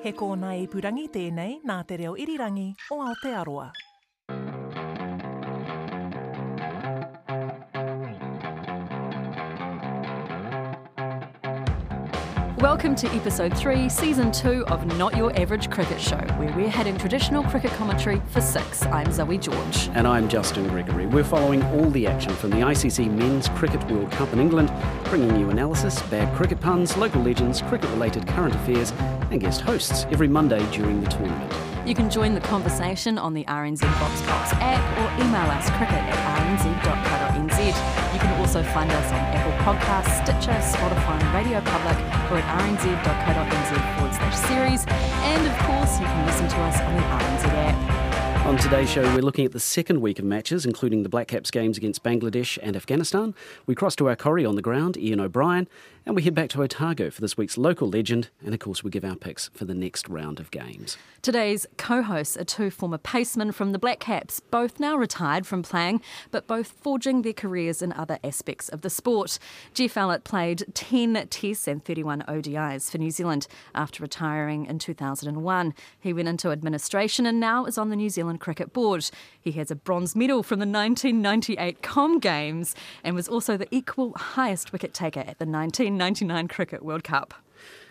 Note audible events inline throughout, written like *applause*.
He kōna i purangi tēnei nā te reo irirangi o Aotearoa. Welcome to episode 3, season 2 of Not Your Average Cricket Show, where we're heading traditional cricket commentary for six. I'm Zoe George. And I'm Justin Gregory. We're following all the action from the ICC Men's Cricket World Cup in England, bringing you analysis, bad cricket puns, local legends, cricket related current affairs, and guest hosts every Monday during the tournament. You can join the conversation on the RNZ Boxbox app or email us cricket at rnz.co.nz. You can also find us on Apple Podcasts, Stitcher, Spotify, and Radio Public, or at rnz.co.nz forward slash series. And of course, you can listen to us on the RNZ app. On today's show, we're looking at the second week of matches, including the Black Caps games against Bangladesh and Afghanistan. We cross to our Corrie on the ground, Ian O'Brien, and we head back to Otago for this week's local legend, and of course, we give our picks for the next round of games. Today's co hosts are two former pacemen from the Black Caps, both now retired from playing, but both forging their careers in other aspects of the sport. Geoff Allott played 10 Tests and 31 ODIs for New Zealand after retiring in 2001. He went into administration and now is on the New Zealand Cricket Board. He has a bronze medal from the 1998 Com Games and was also the equal highest wicket taker at the 1999 Cricket World Cup.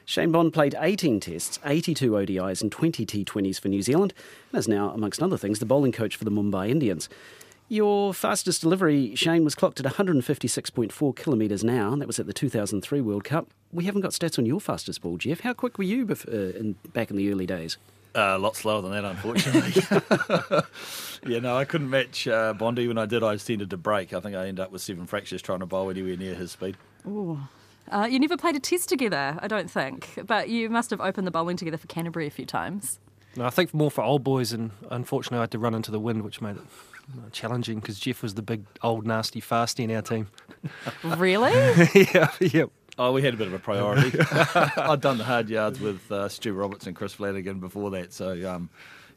Shane Bond played 18 tests, 82 ODIs, and 20 T20s for New Zealand, and is now, amongst other things, the bowling coach for the Mumbai Indians. Your fastest delivery, Shane, was clocked at 156.4 kilometres now, and that was at the 2003 World Cup. We haven't got stats on your fastest ball, Geoff. How quick were you uh, in, back in the early days? Uh, a lot slower than that, unfortunately. *laughs* yeah, no, I couldn't match uh, Bondi. When I did, I tended to break. I think I ended up with seven fractures trying to bowl anywhere near his speed. Ooh. Uh, you never played a test together, I don't think, but you must have opened the bowling together for Canterbury a few times. No, I think more for old boys, and unfortunately, I had to run into the wind, which made it uh, challenging because Geoff was the big, old, nasty fasty in our team. Really? *laughs* yeah, yeah. Oh, we had a bit of a priority. *laughs* *laughs* I'd done the hard yards with uh, Stu Roberts and Chris Flanagan before that, so um,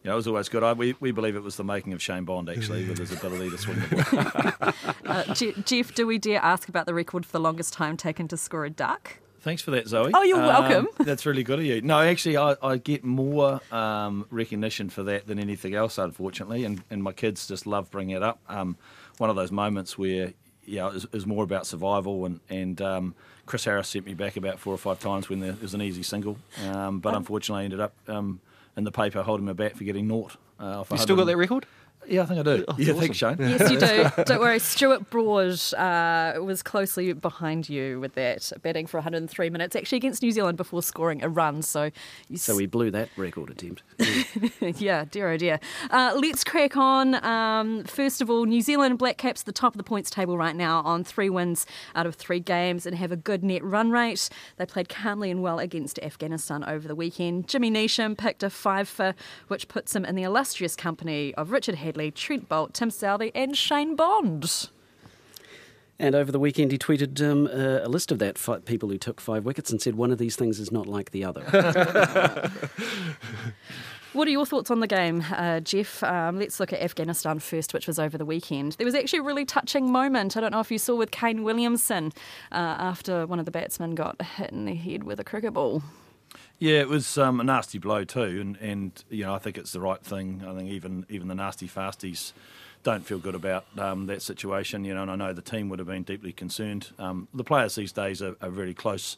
you know, it was always good. I, we, we believe it was the making of Shane Bond, actually, with his ability to swing the ball. *laughs* uh, Geoff, do we dare ask about the record for the longest time taken to score a duck? Thanks for that, Zoe. Oh, you're um, welcome. That's really good of you. No, actually, I, I get more um, recognition for that than anything else, unfortunately, and, and my kids just love bringing it up. Um, one of those moments where, yeah, it was, it was more about survival and, and um, Chris Harris sent me back about four or five times when there was an easy single, um, but oh. unfortunately I ended up um, in the paper holding my bat for getting naught. Uh, you still got that record? Yeah, I think I do. Oh, yeah, awesome. thanks, Shane. Yes, you do. *laughs* Don't worry. Stuart Broad uh, was closely behind you with that, batting for 103 minutes, actually against New Zealand before scoring a run. So, so we blew that record attempt. *laughs* yeah, dear oh dear. Uh, let's crack on. Um, first of all, New Zealand Black Caps the top of the points table right now on three wins out of three games and have a good net run rate. They played calmly and well against Afghanistan over the weekend. Jimmy Neesham picked a five for, which puts him in the illustrious company of Richard Head Hadlee, Trent Boult, Tim Southee, and Shane Bond. And over the weekend, he tweeted um, uh, a list of that five people who took five wickets and said one of these things is not like the other. *laughs* What are your thoughts on the game, uh, Geoff? Um, let's look at Afghanistan first, which was over the weekend. There was actually a really touching moment. I don't know if you saw with Kane Williamson uh, after one of the batsmen got hit in the head with a cricket ball. Yeah, it was um, a nasty blow too, and, and you know I think it's the right thing. I think even even the nasty fasties don't feel good about um, that situation. You know, and I know the team would have been deeply concerned. Um, the players these days are, are very close,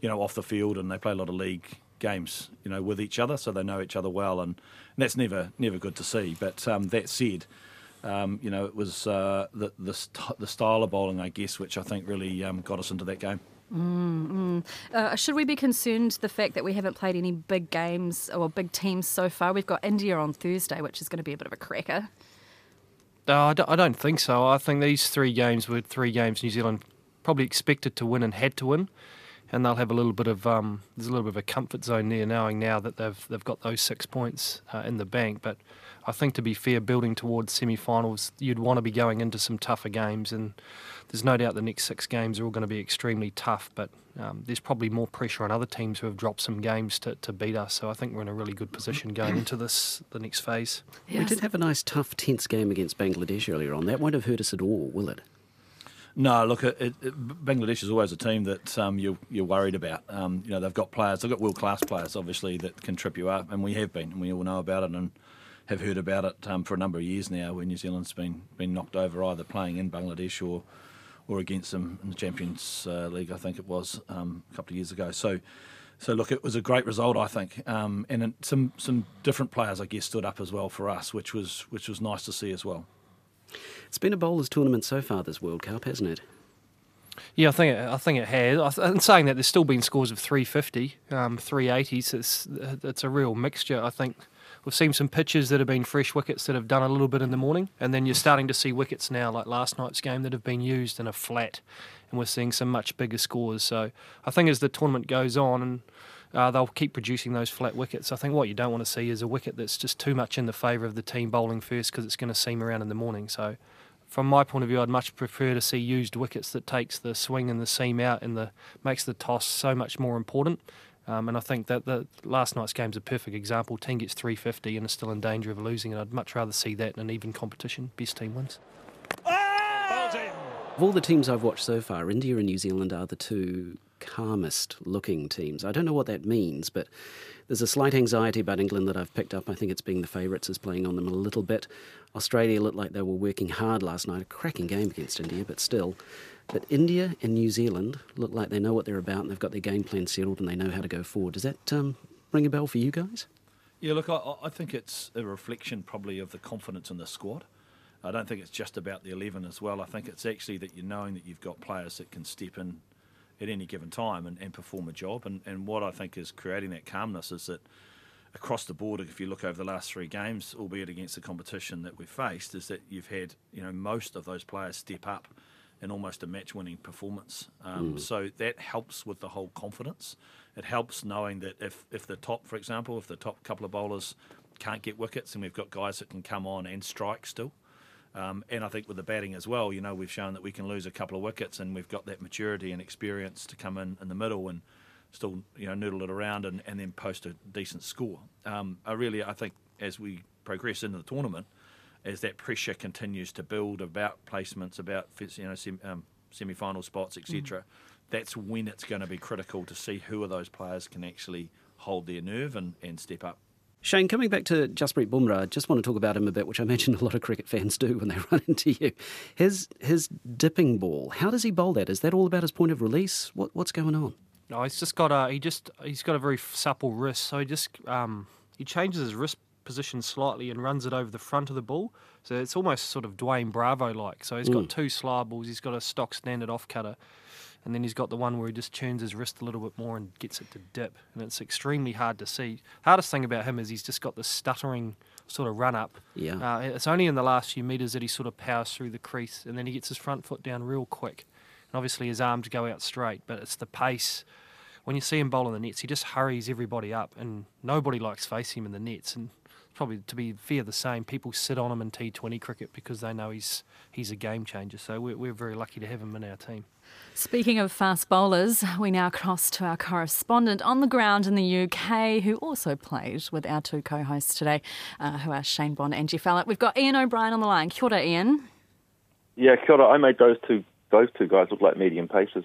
you know, off the field, and they play a lot of league games, you know, with each other, so they know each other well, and, and that's never never good to see. But um, that said, um, you know, it was uh, the the, st- the, style of bowling, I guess, which I think really um, got us into that game. Mm, uh, should we be concerned the fact that we haven't played any big games or big teams so far? We've got India on Thursday, which is going to be a bit of a cracker. No, I don't think so. I think these three games were three games New Zealand probably expected to win and had to win, and they'll have a little bit of um, there's a little bit of a comfort zone there, knowing now that they've they've got those six points uh, in the bank. But I think to be fair, building towards semi-finals, you'd want to be going into some tougher games and there's no doubt the next six games are all going to be extremely tough, but um, there's probably more pressure on other teams who have dropped some games to, to beat us. So I think we're in a really good position going into this the next phase. Yes. We did have a nice, tough, tense game against Bangladesh earlier on. That won't have hurt us at all, will it? No, look, it, it, Bangladesh is always a team that um, you're, you're worried about. Um, you know, they've got players, they've got world class players, obviously, that can trip you up, and we have been, and we all know about it, and have heard about it um, for a number of years now, where New Zealand's been been knocked over either playing in Bangladesh or or against them in the Champions uh, League, I think it was um, a couple of years ago. So. So look, it was a great result, I think, um, and some some different players, I guess, stood up as well for us, which was which was nice to see as well. It's been a bowlers tournament so far this World Cup, hasn't it? Yeah, I think it, I think it has. And saying that, there's still been scores of 350, um, 380s. It's it's a real mixture. I think we've seen some pitches that have been fresh wickets that have done a little bit in the morning, and then you're starting to see wickets now, like last night's game, that have been used in a flat, and we're seeing some much bigger scores. So I think as the tournament goes on and uh, they'll keep producing those flat wickets. I think what you don't want to see is a wicket that's just too much in the favour of the team bowling first because it's going to seam around in the morning. So, from my point of view, I'd much prefer to see used wickets that takes the swing and the seam out and the makes the toss so much more important. Um, and I think that the last night's game's a perfect example. Team gets 350 and is still in danger of losing, and I'd much rather see that in an even competition. Best team wins. Of all the teams I've watched so far, India and New Zealand are the two calmest looking teams. I don't know what that means, but there's a slight anxiety about England that I've picked up. I think it's being the favourites is playing on them a little bit. Australia looked like they were working hard last night, a cracking game against India, but still. But India and New Zealand look like they know what they're about and they've got their game plan settled and they know how to go forward. Does that um, ring a bell for you guys? Yeah, look, I, I think it's a reflection probably of the confidence in the squad. I don't think it's just about the 11 as well. I think it's actually that you're knowing that you've got players that can step in at any given time and, and perform a job. And, and what I think is creating that calmness is that across the board, if you look over the last three games, albeit against the competition that we've faced, is that you've had you know most of those players step up in almost a match-winning performance. Um, mm. So that helps with the whole confidence. It helps knowing that if if the top, for example, if the top couple of bowlers can't get wickets, and we've got guys that can come on and strike still. Um, and I think with the batting as well, you know, we've shown that we can lose a couple of wickets and we've got that maturity and experience to come in in the middle and still, you know, noodle it around and, and then post a decent score. Um, I really, I think as we progress into the tournament, as that pressure continues to build about placements, about, you know, sem- um, semi-final spots, etc., mm. Mm-hmm. that's when it's going to be critical to see who of those players can actually hold their nerve and, and step up. Shane, coming back to Jasprit Bumrah, I just want to talk about him a bit, which I *laughs* imagine a lot of cricket fans do when they *laughs* run into you. His his dipping ball, how does he bowl that? Is that all about his point of release? What what's going on? No, he's just got a he just he's got a very supple wrist, so he just um, he changes his wrist position slightly and runs it over the front of the ball. So it's almost sort of Dwayne Bravo like. So he's got mm. two slide balls, he's got a stock standard off cutter, and then he's got the one where he just turns his wrist a little bit more and gets it to dip, and it's extremely hard to see. Hardest thing about him is he's just got this stuttering sort of run up. Yeah. Uh, it's only in the last few metres that he sort of powers through the crease, and then he gets his front foot down real quick. And obviously his arms go out straight, but it's the pace. When you see him bowling the nets, he just hurries everybody up, and nobody likes facing him in the nets. And probably to be fair, the same. People sit on him in T20 cricket because they know he's he's a game changer. So we're, we're very lucky to have him in our team. Speaking of fast bowlers, we now cross to our correspondent on the ground in the UK, who also played with our two co-hosts today, uh, who are Shane Bond and Geoff Allott. We've got Ian O'Brien on the line. Kia ora, Ian. Yeah, kia ora. I made those two those two guys look like medium pacers.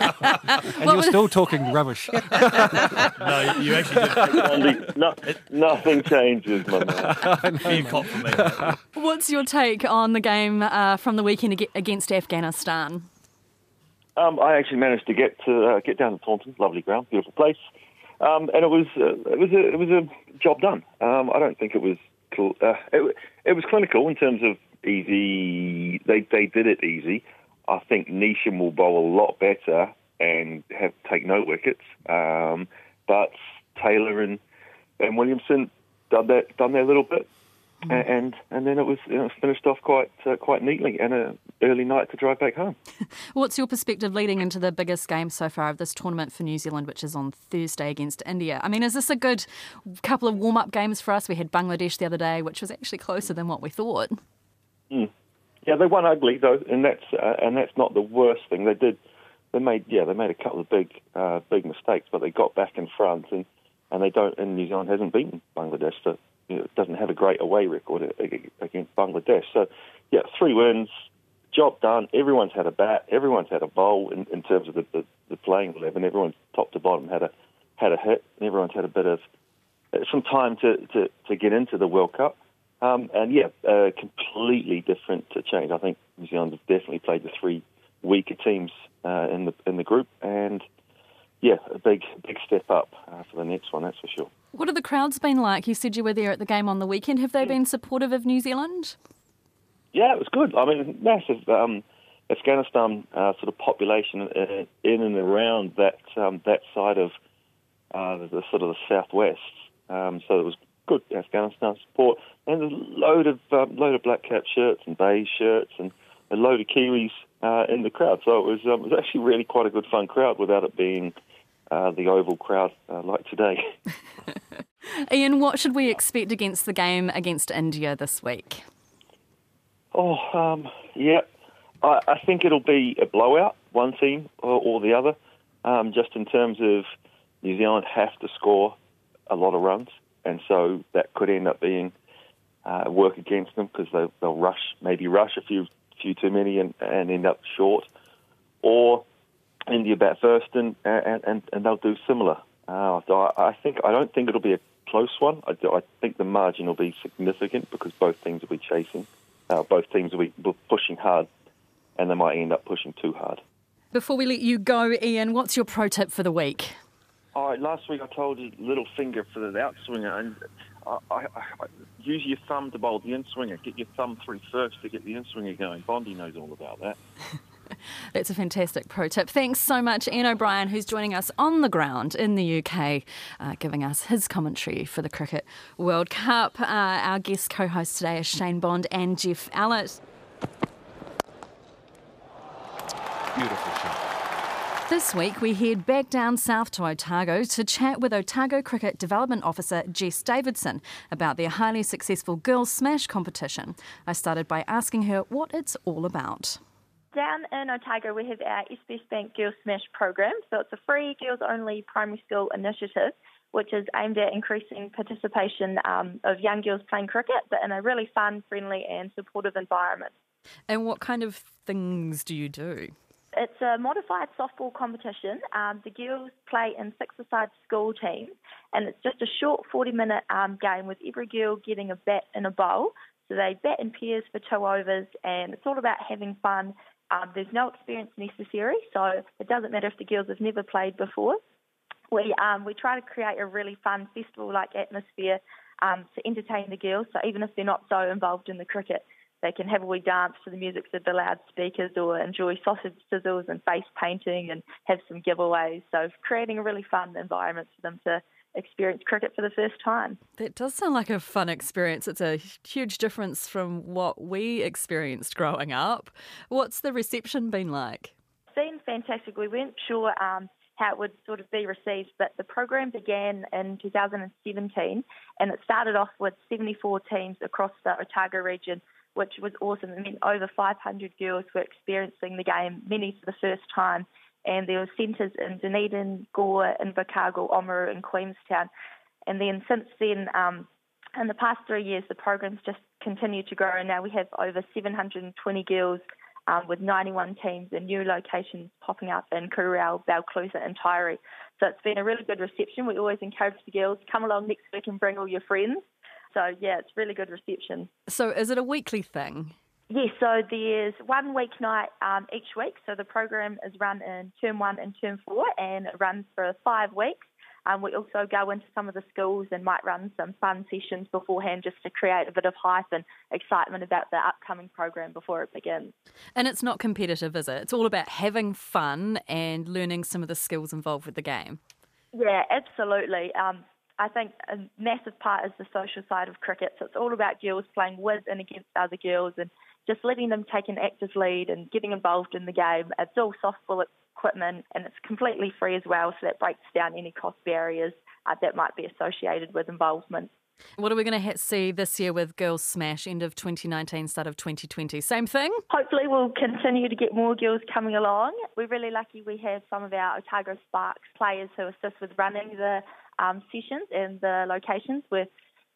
*laughs* and you're still talking rubbish. *laughs* no, you actually did. no, nothing changes, my man. *laughs* for me. What's your take on the game uh, from the weekend against Afghanistan? Um, I actually managed to get to uh, get down to Taunton, lovely ground, beautiful place, um, and it was uh, it was a it was a job done. Um, I don't think it was cl- uh, it, it was clinical in terms of easy. They they did it easy. I think Neesham will bowl a lot better and have take no wickets. Um, but Taylor and and Williamson done that done their little bit, mm. and and then it was you know, finished off quite uh, quite neatly and an early night to drive back home. *laughs* What's your perspective leading into the biggest game so far of this tournament for New Zealand, which is on Thursday against India? I mean, is this a good couple of warm up games for us? We had Bangladesh the other day, which was actually closer than what we thought. Mm. Yeah, they won ugly though, and that's uh, and that's not the worst thing. They did, they made yeah, they made a couple of big uh, big mistakes, but they got back in front, and and they don't. And New Zealand hasn't beaten Bangladesh, so you know, it doesn't have a great away record against Bangladesh. So yeah, three wins, job done. Everyone's had a bat. Everyone's had a bowl in, in terms of the, the, the playing eleven. Everyone's top to bottom had a had a hit, and everyone's had a bit of uh, some time to, to, to get into the World Cup. Um, and yeah, uh, completely different to change. I think New Zealand have definitely played the three weaker teams uh, in the in the group, and yeah, a big big step up uh, for the next one. That's for sure. What have the crowds been like? You said you were there at the game on the weekend. Have they been supportive of New Zealand? Yeah, it was good. I mean, massive um, Afghanistan uh, sort of population uh, in and around that um, that side of uh, the, the, sort of the southwest. Um, so it was good Afghanistan support, and a load of um, load of black cap shirts and beige shirts, and a load of Kiwis uh, in the crowd. So it was um, it was actually really quite a good fun crowd without it being uh, the oval crowd uh, like today. *laughs* Ian, what should we expect against the game against India this week? Oh, um, yeah, I, I, think it'll be a blowout, one team or, or the other. Um, just in terms of New Zealand have to score a lot of runs, and so that could end up being uh, work against them because they, will rush, maybe rush a few few too many and, and end up short, or India bat first and and, and, and they'll do similar. Uh, so I, think I don't think it'll be a close one. I, I, think the margin will be significant because both teams will be chasing, uh, both teams will be pushing hard, and they might end up pushing too hard. Before we let you go, Ian, what's your pro tip for the week? All right, last week I told you little finger for the outswinger, and I, I, I, use your thumb to bowl the inswinger. Get your thumb through first to get the inswinger going. Bondi knows all about that. *laughs* That's a fantastic pro tip. Thanks so much, Ian O'Brien, who's joining us on the ground in the UK, uh, giving us his commentary for the Cricket World Cup. Uh, our guest co hosts today are Shane Bond and Geoff Allott. Beautiful shot. This week, we head back down south to Otago to chat with Otago Cricket Development Officer Jess Davidson about their highly successful Girls Smash competition. I started by asking her what it's all about down in Otago, we have our SBS Bank Girls Smash program. So it's a free girls only primary school initiative, which is aimed at increasing participation um, of young girls playing cricket, but in a really fun, friendly, and supportive environment. And what kind of things do you do? It's a modified softball competition. Um, the girls play in six-a-side school teams, and it's just a short 40-minute um, game with every girl getting a bat and a bowl. So they bat in pairs for two overs, and it's all about having fun um, there's no experience necessary, so it doesn't matter if the girls have never played before. We um, we try to create a really fun festival-like atmosphere um, to entertain the girls. So even if they're not so involved in the cricket, they can have a wee dance to the music of the loudspeakers or enjoy sausage sizzles and face painting and have some giveaways. So creating a really fun environment for them to experience cricket for the first time. That does sound like a fun experience. It's a huge difference from what we experienced growing up. What's the reception been like? It's been fantastic. We weren't sure um, how it would sort of be received, but the program began in 2017 and it started off with 74 teams across the Otago region. Which was awesome. It meant over 500 girls were experiencing the game, many for the first time and there were centres in Dunedin, Gore, Invercargill, Oamaru, and Queenstown. And then since then, um, in the past three years, the program's just continued to grow, and now we have over 720 girls um, with 91 teams and new locations popping up in Kurural, Balclutha, and Taieri. So it's been a really good reception. We always encourage the girls come along next week and bring all your friends. So yeah, it's really good reception. So is it a weekly thing? Yes, so there's one weeknight um, each week. So the program is run in term one and term four, and it runs for five weeks. Um, we also go into some of the schools and might run some fun sessions beforehand just to create a bit of hype and excitement about the upcoming program before it begins. And it's not competitive, is it? It's all about having fun and learning some of the skills involved with the game. Yeah, absolutely. Um, I think a massive part is the social side of cricket. So it's all about girls playing with and against other girls and just letting them take an active lead and getting involved in the game. It's all softball equipment and it's completely free as well, so that breaks down any cost barriers uh, that might be associated with involvement. What are we going to see this year with Girls Smash, end of 2019, start of 2020? Same thing? Hopefully, we'll continue to get more girls coming along. We're really lucky we have some of our Otago Sparks players who assist with running the um, sessions and the locations. We're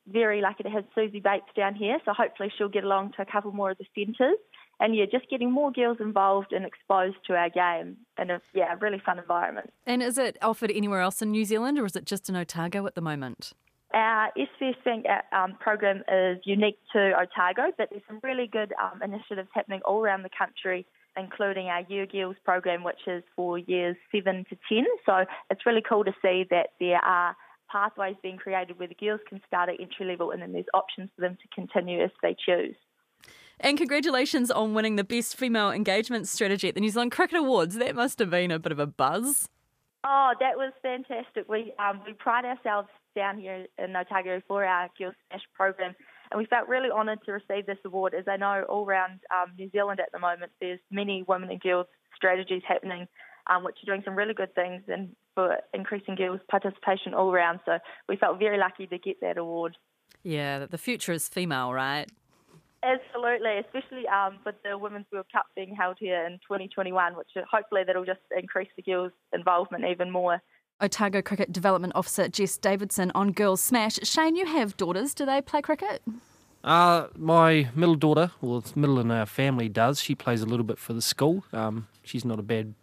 very lucky to have Suzie Bates down here, so hopefully she'll get along to a couple more of the centres. and yeah, just getting more girls involved and exposed to our game in a yeah, really fun environment. And is it offered anywhere else in New Zealand or is it just in Otago at the moment? Our SBS Bank uh, um, program is unique to Otago, but there's some really good um, initiatives happening all around the country, including our Year Girls program, which is for years 7 to 10. So it's really cool to see that there are pathways being created where the girls can start at entry level and then there's options for them to continue if they choose. And congratulations on winning the Best Female Engagement Strategy at the New Zealand Cricket Awards. That must have been a bit of a buzz. Oh, that was fantastic. We um, we pride ourselves down here in Otago for our Girls Smash program, and we felt really honoured to receive this award. As I know, all around um, New Zealand at the moment, there's many women and girls strategies happening, um, which are doing some really good things and for increasing girls' participation all around. So we felt very lucky to get that award. Yeah, the future is female, right? Absolutely, especially um, with the Women's World Cup being held here in 2021, which hopefully that'll just increase the girls' involvement even more. Otago Cricket Development Officer Jess Davidson on Girls Smash. Shane, you have daughters. Do they play cricket? Uh, my middle daughter, well, it's middle in our family does. She plays a little bit for the school. Um, she's not a bad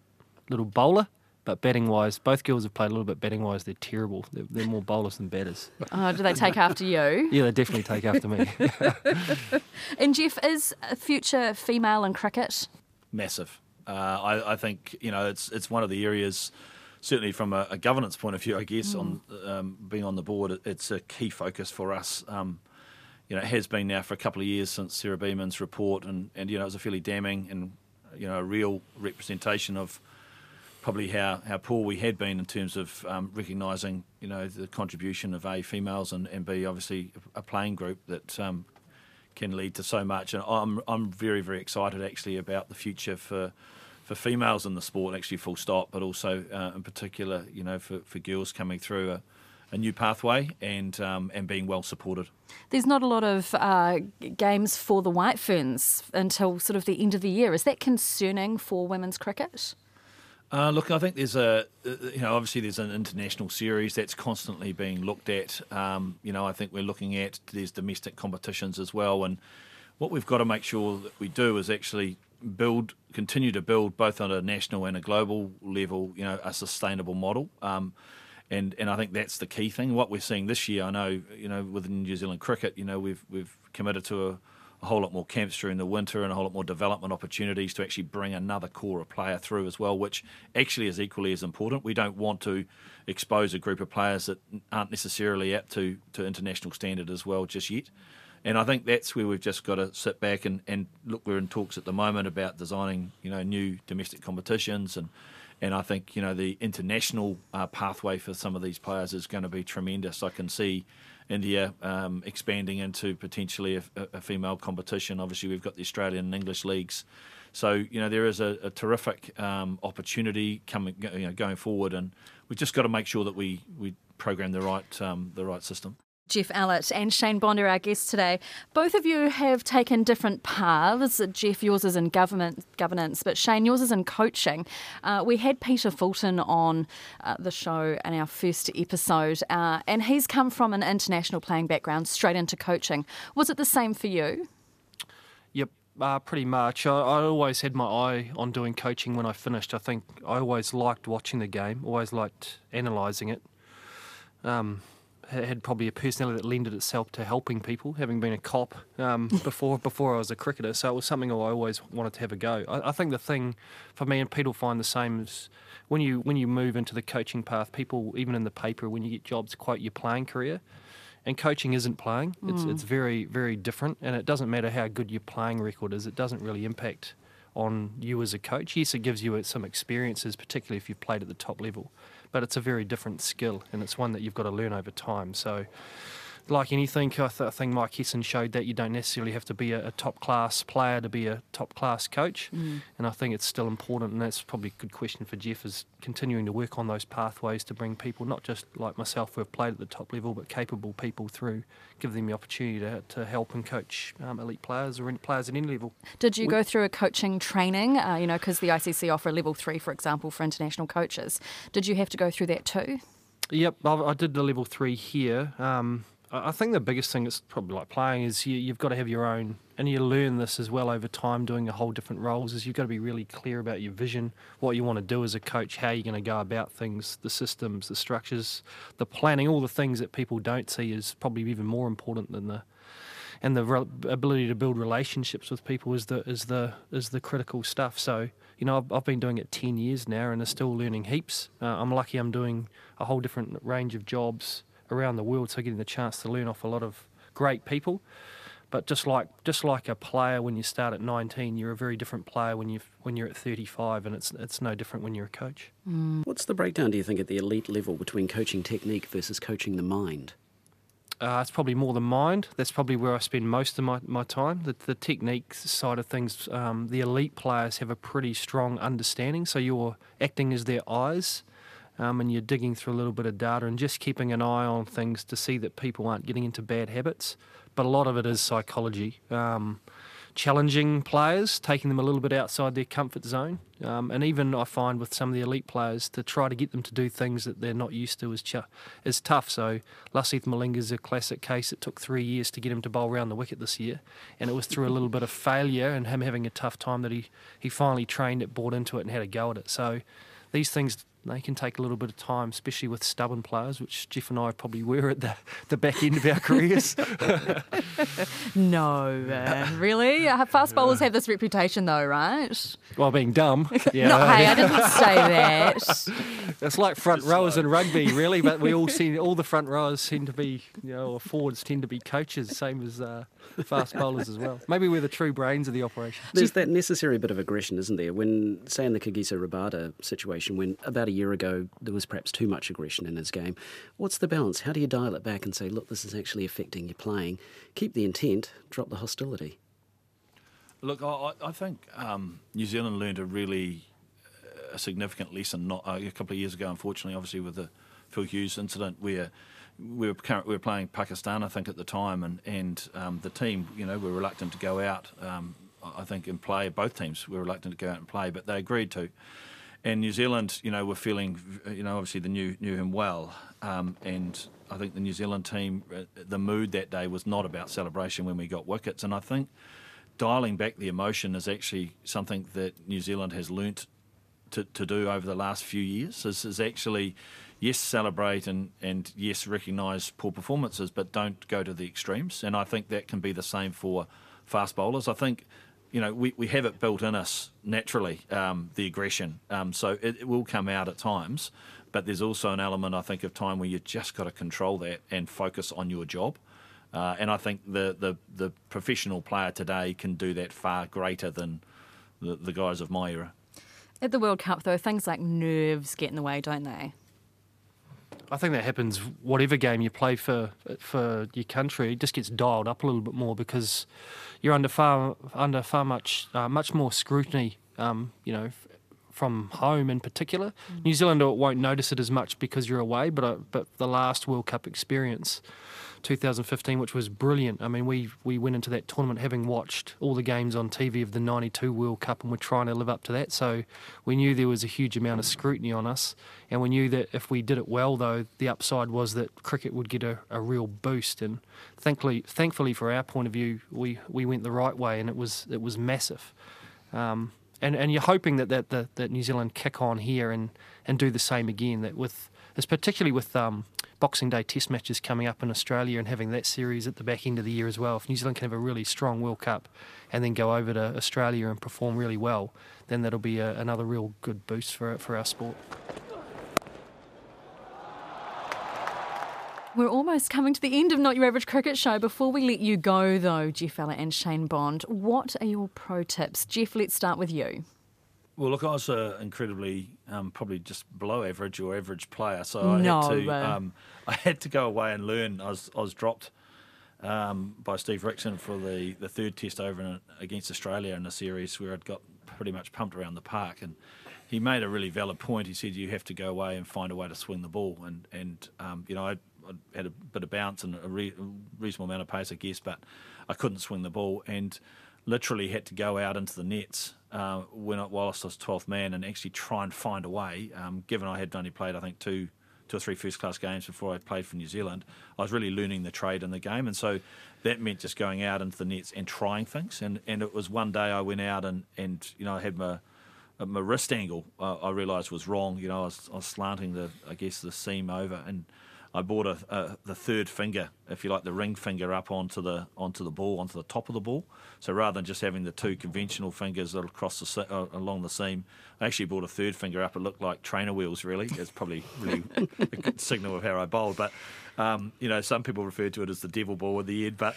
little bowler. But batting wise, both girls have played a little bit batting wise. They're terrible. They're, they're more bowlers than batters. Oh, do they take after you? *laughs* Yeah, they definitely take after me. *laughs* *laughs* and Geoff, is a future female in cricket? Massive. Uh, I, I, think you know it's it's one of the areas, certainly from a, a governance point of view. I guess mm. on um, being on the board, it's a key focus for us. Um, you know, it has been now for a couple of years since Sarah Beeman's report, and, and you know, it was a fairly damning and you know a real representation of probably how, how poor we had been in terms of um, recognising you know the contribution of a females and, and b obviously a playing group that um, can lead to so much and I'm I'm very very excited actually about the future for for females in the sport actually full stop but also uh, in particular you know for, for girls coming through a, a new pathway and um, and being well supported. There's not a lot of uh, games for the White Ferns until sort of the end of the year. Is that concerning for women's cricket? Uh, look, I think there's a, uh, you know, obviously there's an international series that's constantly being looked at. Um, you know, I think we're looking at there's domestic competitions as well, and what we've got to make sure that we do is actually build, continue to build both on a national and a global level, you know, a sustainable model. Um, and and I think that's the key thing. What we're seeing this year, I know, you know, within New Zealand cricket, you know, we've we've committed to a a whole lot more camps during the winter and a whole lot more development opportunities to actually bring another core of player through as well, which actually is equally as important. We don't want to expose a group of players that aren't necessarily up to, to international standard as well just yet. And I think that's where we've just got to sit back and, and look. We're in talks at the moment about designing, you know, new domestic competitions, and and I think you know the international uh, pathway for some of these players is going to be tremendous. I can see India um, expanding into potentially a, a, female competition. Obviously, we've got the Australian and English leagues. So you know there is a, a terrific um, opportunity coming you know, going forward, and we've just got to make sure that we we program the right um, the right system. Geoff Allott and Shane Bonder, our guests today. Both of you have taken different paths. Geoff, yours is in government governance, but Shane, yours is in coaching. Uh, we had Peter Fulton on uh, the show in our first episode, uh, and he's come from an international playing background straight into coaching. Was it the same for you? Yep, uh, pretty much. I, I, always had my eye on doing coaching when I finished. I think I always liked watching the game, always liked analysing it. Um, had probably a personality that lended itself to helping people, having been a cop um, *laughs* before before I was a cricketer. So it was something I always wanted to have a go. I, I, think the thing for me, and Pete will find the same, is when you when you move into the coaching path, people even in the paper when you get jobs quote your playing career. And coaching isn't playing. It's mm. it's very very different, and it doesn't matter how good your playing record is. It doesn't really impact on you as a coach. Yes, it gives you some experiences, particularly if you've played at the top level but it's a very different skill and it's one that you've got to learn over time. So, like anything, I, th- I think Mike Hesson showed that you don't necessarily have to be a, a top class player to be a top class coach, mm. and I think it's still important. And that's probably a good question for Geoff, is continuing to work on those pathways to bring people, not just like myself who have played at the top level, but capable people through, give them the opportunity to, to help and coach um, elite players or players at any level. Did you we, go through a coaching training? Uh, you know, because the ICC offer level three, for example, for international coaches. Did you have to go through that too? Yep, I, I did the level three here. Um, I think the biggest thing that's probably like playing is you, you've got to have your own, and you learn this as well over time doing a whole different roles. Is you've got to be really clear about your vision, what you want to do as a coach, how you're going to go about things, the systems, the structures, the planning, all the things that people don't see is probably even more important than the and the re- ability to build relationships with people is the is the is the critical stuff. So you know, I've, I've been doing it ten years now, and I'm still learning heaps. Uh, I'm lucky I'm doing a whole different range of jobs around the world, so getting the chance to learn off a lot of great people. But just like just like a player, when you start at 19, you're a very different player when you when you're at 35, and it's it's no different when you're a coach. What's the breakdown, do you think, at the elite level between coaching technique versus coaching the mind? Uh, it's probably more the mind. That's probably where I spend most of my, my time. The, the technique side of things, um, the elite players have a pretty strong understanding. So you're acting as their eyes um, and you're digging through a little bit of data and just keeping an eye on things to see that people aren't getting into bad habits. But a lot of it is psychology. Um, challenging players, taking them a little bit outside their comfort zone. Um, and even I find with some of the elite players to try to get them to do things that they're not used to is, ch- is tough. So Lasith Malinga is a classic case. It took three years to get him to bowl round the wicket this year. And it was through a little bit of failure and him having a tough time that he, he finally trained it, bought into it, and had a go at it. So these things they can take a little bit of time, especially with stubborn players, which Geoff and I probably were at the, the back end of our careers. *laughs* No, uh, really? Uh, Fast bowlers have this reputation, though, right? While being dumb. *laughs* Yeah, no, hey, I didn't say that. *laughs* It's like front rowers in rugby, really, but we all see all the front rowers seem to be, you know, or forwards tend to be coaches, same as uh, fast bowlers as well. Maybe we're the true brains of the operation. There's that necessary bit of aggression, isn't there? When, say, in the Kagiso Rabada situation, when about a year ago there was perhaps too much aggression in his game, what's the balance? How do you dial it back and say, look, this is actually affecting your playing? Keep the intent, drop the hostility. Look, I, I- think um, New Zealand learned a really uh, a significant lesson not uh, a couple of years ago. Unfortunately, obviously with the Phil Hughes incident, where we were current, we were playing Pakistan, I think, at the time, and and um, the team, you know, were reluctant to go out. Um, I think and play. Both teams were reluctant to go out and play, but they agreed to. And New Zealand, you know, were feeling, you know, obviously they knew knew him well, um, and I think the New Zealand team, uh, the mood that day was not about celebration when we got wickets, and I think dialing back the emotion is actually something that New Zealand has learnt to, to do over the last few years is, is actually yes celebrate and, and yes recognise poor performances but don't go to the extremes. And I think that can be the same for fast bowlers. I think you know we, we have it built in us naturally um, the aggression um, so it, it will come out at times but there's also an element I think of time where you just got to control that and focus on your job uh, and I think the, the, the professional player today can do that far greater than the, the guys of my era. At the World Cup, though, things like nerves get in the way, don't they? I think that happens whatever game you play for for your country. It just gets dialed up a little bit more because you're under far under far much uh, much more scrutiny. Um, you know, f- from home in particular. New Zealand won't notice it as much because you're away, but uh, but the last World Cup experience, 2015, which was brilliant. I mean, we we went into that tournament having watched all the games on TV of the '92 World Cup, and we're trying to live up to that. So we knew there was a huge amount of scrutiny on us, and we knew that if we did it well, though, the upside was that cricket would get a, a real boost. And thankfully, thankfully for our point of view, we, we went the right way, and it was it was massive. Um, and and you're hoping that that, that that New Zealand kick on here and and do the same again. That with, particularly with um, Boxing Day Test matches coming up in Australia and having that series at the back end of the year as well. If New Zealand can have a really strong World Cup and then go over to Australia and perform really well, then that'll be a, another real good boost for for our sport. We're almost coming to the end of Not Your Average Cricket Show. Before we let you go, though, Geoff Allott and Shane Bond, what are your pro tips? Geoff, let's start with you. Well, look, I was an incredibly, um, probably just below average or average player, so I No had to, um, *laughs* I had to go away and learn. I was, I was dropped um, by Steve Rixon for the, the third test over in, against Australia in a series where I'd got pretty much pumped around the park, and he made a really valid point. He said you have to go away and find a way to swing the ball, and and um, you know I. I had a bit of bounce and a re- reasonable amount of pace, I guess, but I couldn't swing the ball and literally had to go out into the nets uh, when Wallace was 12th man and actually try and find a way. Um, given I had only played, I think two two or three first class games before I played for New Zealand, I was really learning the trade in the game. And so that meant just going out into the nets and trying things. And, and it was one day I went out and, and you know, I had my my wrist angle uh, I realised was wrong. You know, I was, I was slanting the I guess the seam over, and I brought a, a, the third finger, if you like, the ring finger up onto the onto the ball, onto the top of the ball. So rather than just having the two conventional fingers that across the uh, along the seam, I actually brought a third finger up. It looked like trainer wheels. Really, it's probably really *laughs* a good signal of how I bowled, but. Um, you know, some people refer to it as the devil ball with the head, but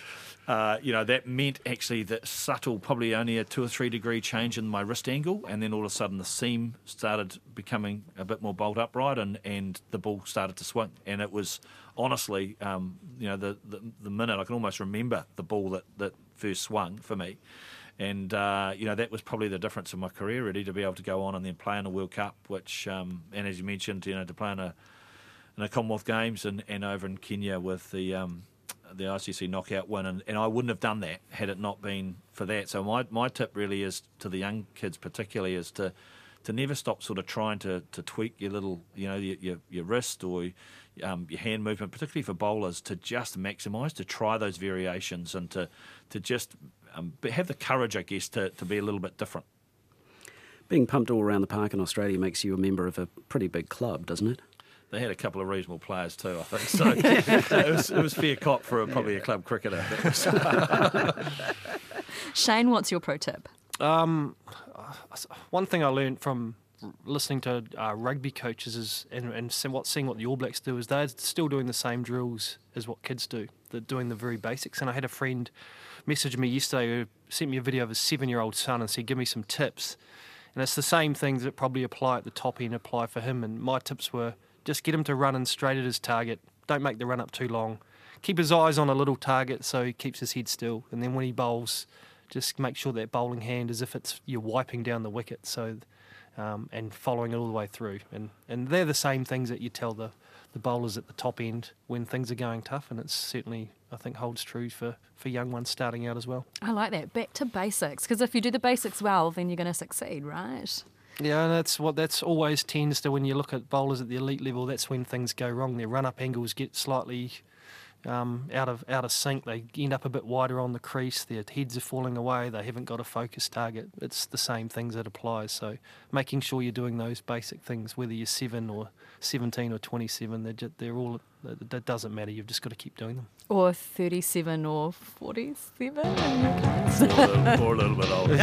uh, you know that meant actually that subtle, probably only a two or three degree change in my wrist angle, and then all of a sudden the seam started becoming a bit more bolt upright, and, and the ball started to swing, and it was honestly, um, you know, the, the, the minute I can almost remember the ball that that first swung for me. And uh, you know that was probably the difference in my career, really, to be able to go on and then play in a World Cup, which, um, and as you mentioned, you know, to play in a in the Commonwealth Games and, and over in Kenya with the um, the ICC knockout win, and, and I wouldn't have done that had it not been for that. So my, my tip really is to the young kids, particularly, is to to never stop sort of trying to, to tweak your little, you know, your, your, your wrist or um, your hand movement, particularly for bowlers, to just maximise, to try those variations and to, to just um, have the courage, I guess, to, to be a little bit different. Being pumped all around the park in Australia makes you a member of a pretty big club, doesn't it? they had a couple of reasonable players too, I think. So *laughs* it, was, it was fair cop for a, probably a club cricketer. *laughs* Shane, what's your pro tip? Um, one thing I learned from listening to uh, rugby coaches is and, and what seeing what the All Blacks do is they're still doing the same drills as what kids do. They're doing the very basics. And I had a friend message me yesterday who sent me a video of his seven-year-old son and said, "Give me some tips." And it's the same things that probably apply at the top end apply for him. And my tips were just get him to run in straight at his target. Don't make the run up too long. Keep his eyes on a little target so he keeps his head still. And then when he bowls, just make sure that bowling hand is if it's you're wiping down the wicket. So um, and following it all the way through. And and they're the same things that you tell the the bowlers at the top end when things are going tough, and it's certainly I think holds true for, for young ones starting out as well. I like that. Back to basics, because if you do the basics well, then you're going to succeed, right? Yeah, that's what that's always tends to when you look at bowlers at the elite level. That's when things go wrong. Their run up angles get slightly um, out of out of sync. They end up a bit wider on the crease. Their heads are falling away. They haven't got a focus target. It's the same things that applies. So making sure you're doing those basic things, whether you're seven or seventeen or twenty-seven, they're just, they're all. That doesn't matter. You've just got to keep doing them. Or thirty-seven or forty-seven in your case. or, a little, or a little bit older.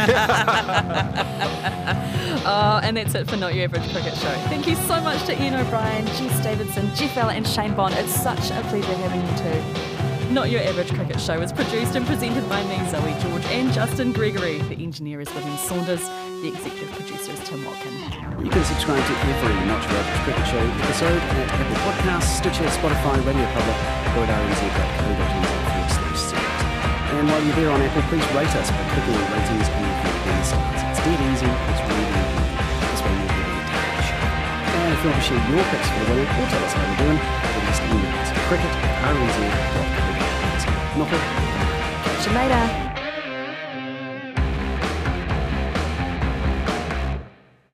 uh, *laughs* and that's it for Not Your Average Cricket Show. Thank you so much to Ian O'Brien, Jess Davidson, Geoff Allott, and Shane Bond. It's such a pleasure having you two. Not Your Average Cricket Show is produced and presented by me, Zoe George, and Justin Gregory. The engineer is William Saunders. The executive producer is Tim Watkin. You can subscribe to every Not Your Average Cricket Show episode at Apple Podcasts, Stitcher, Spotify, Radio Public, or at rnz.co.nz And while you're there on Apple, please rate us by clicking on ratings and reviewing stars. It's dead easy, it's really easy. This way you'll get a show. And if you want to share your picks for the winner or tell us how you're doing, then just email us cricket at. Catch you later.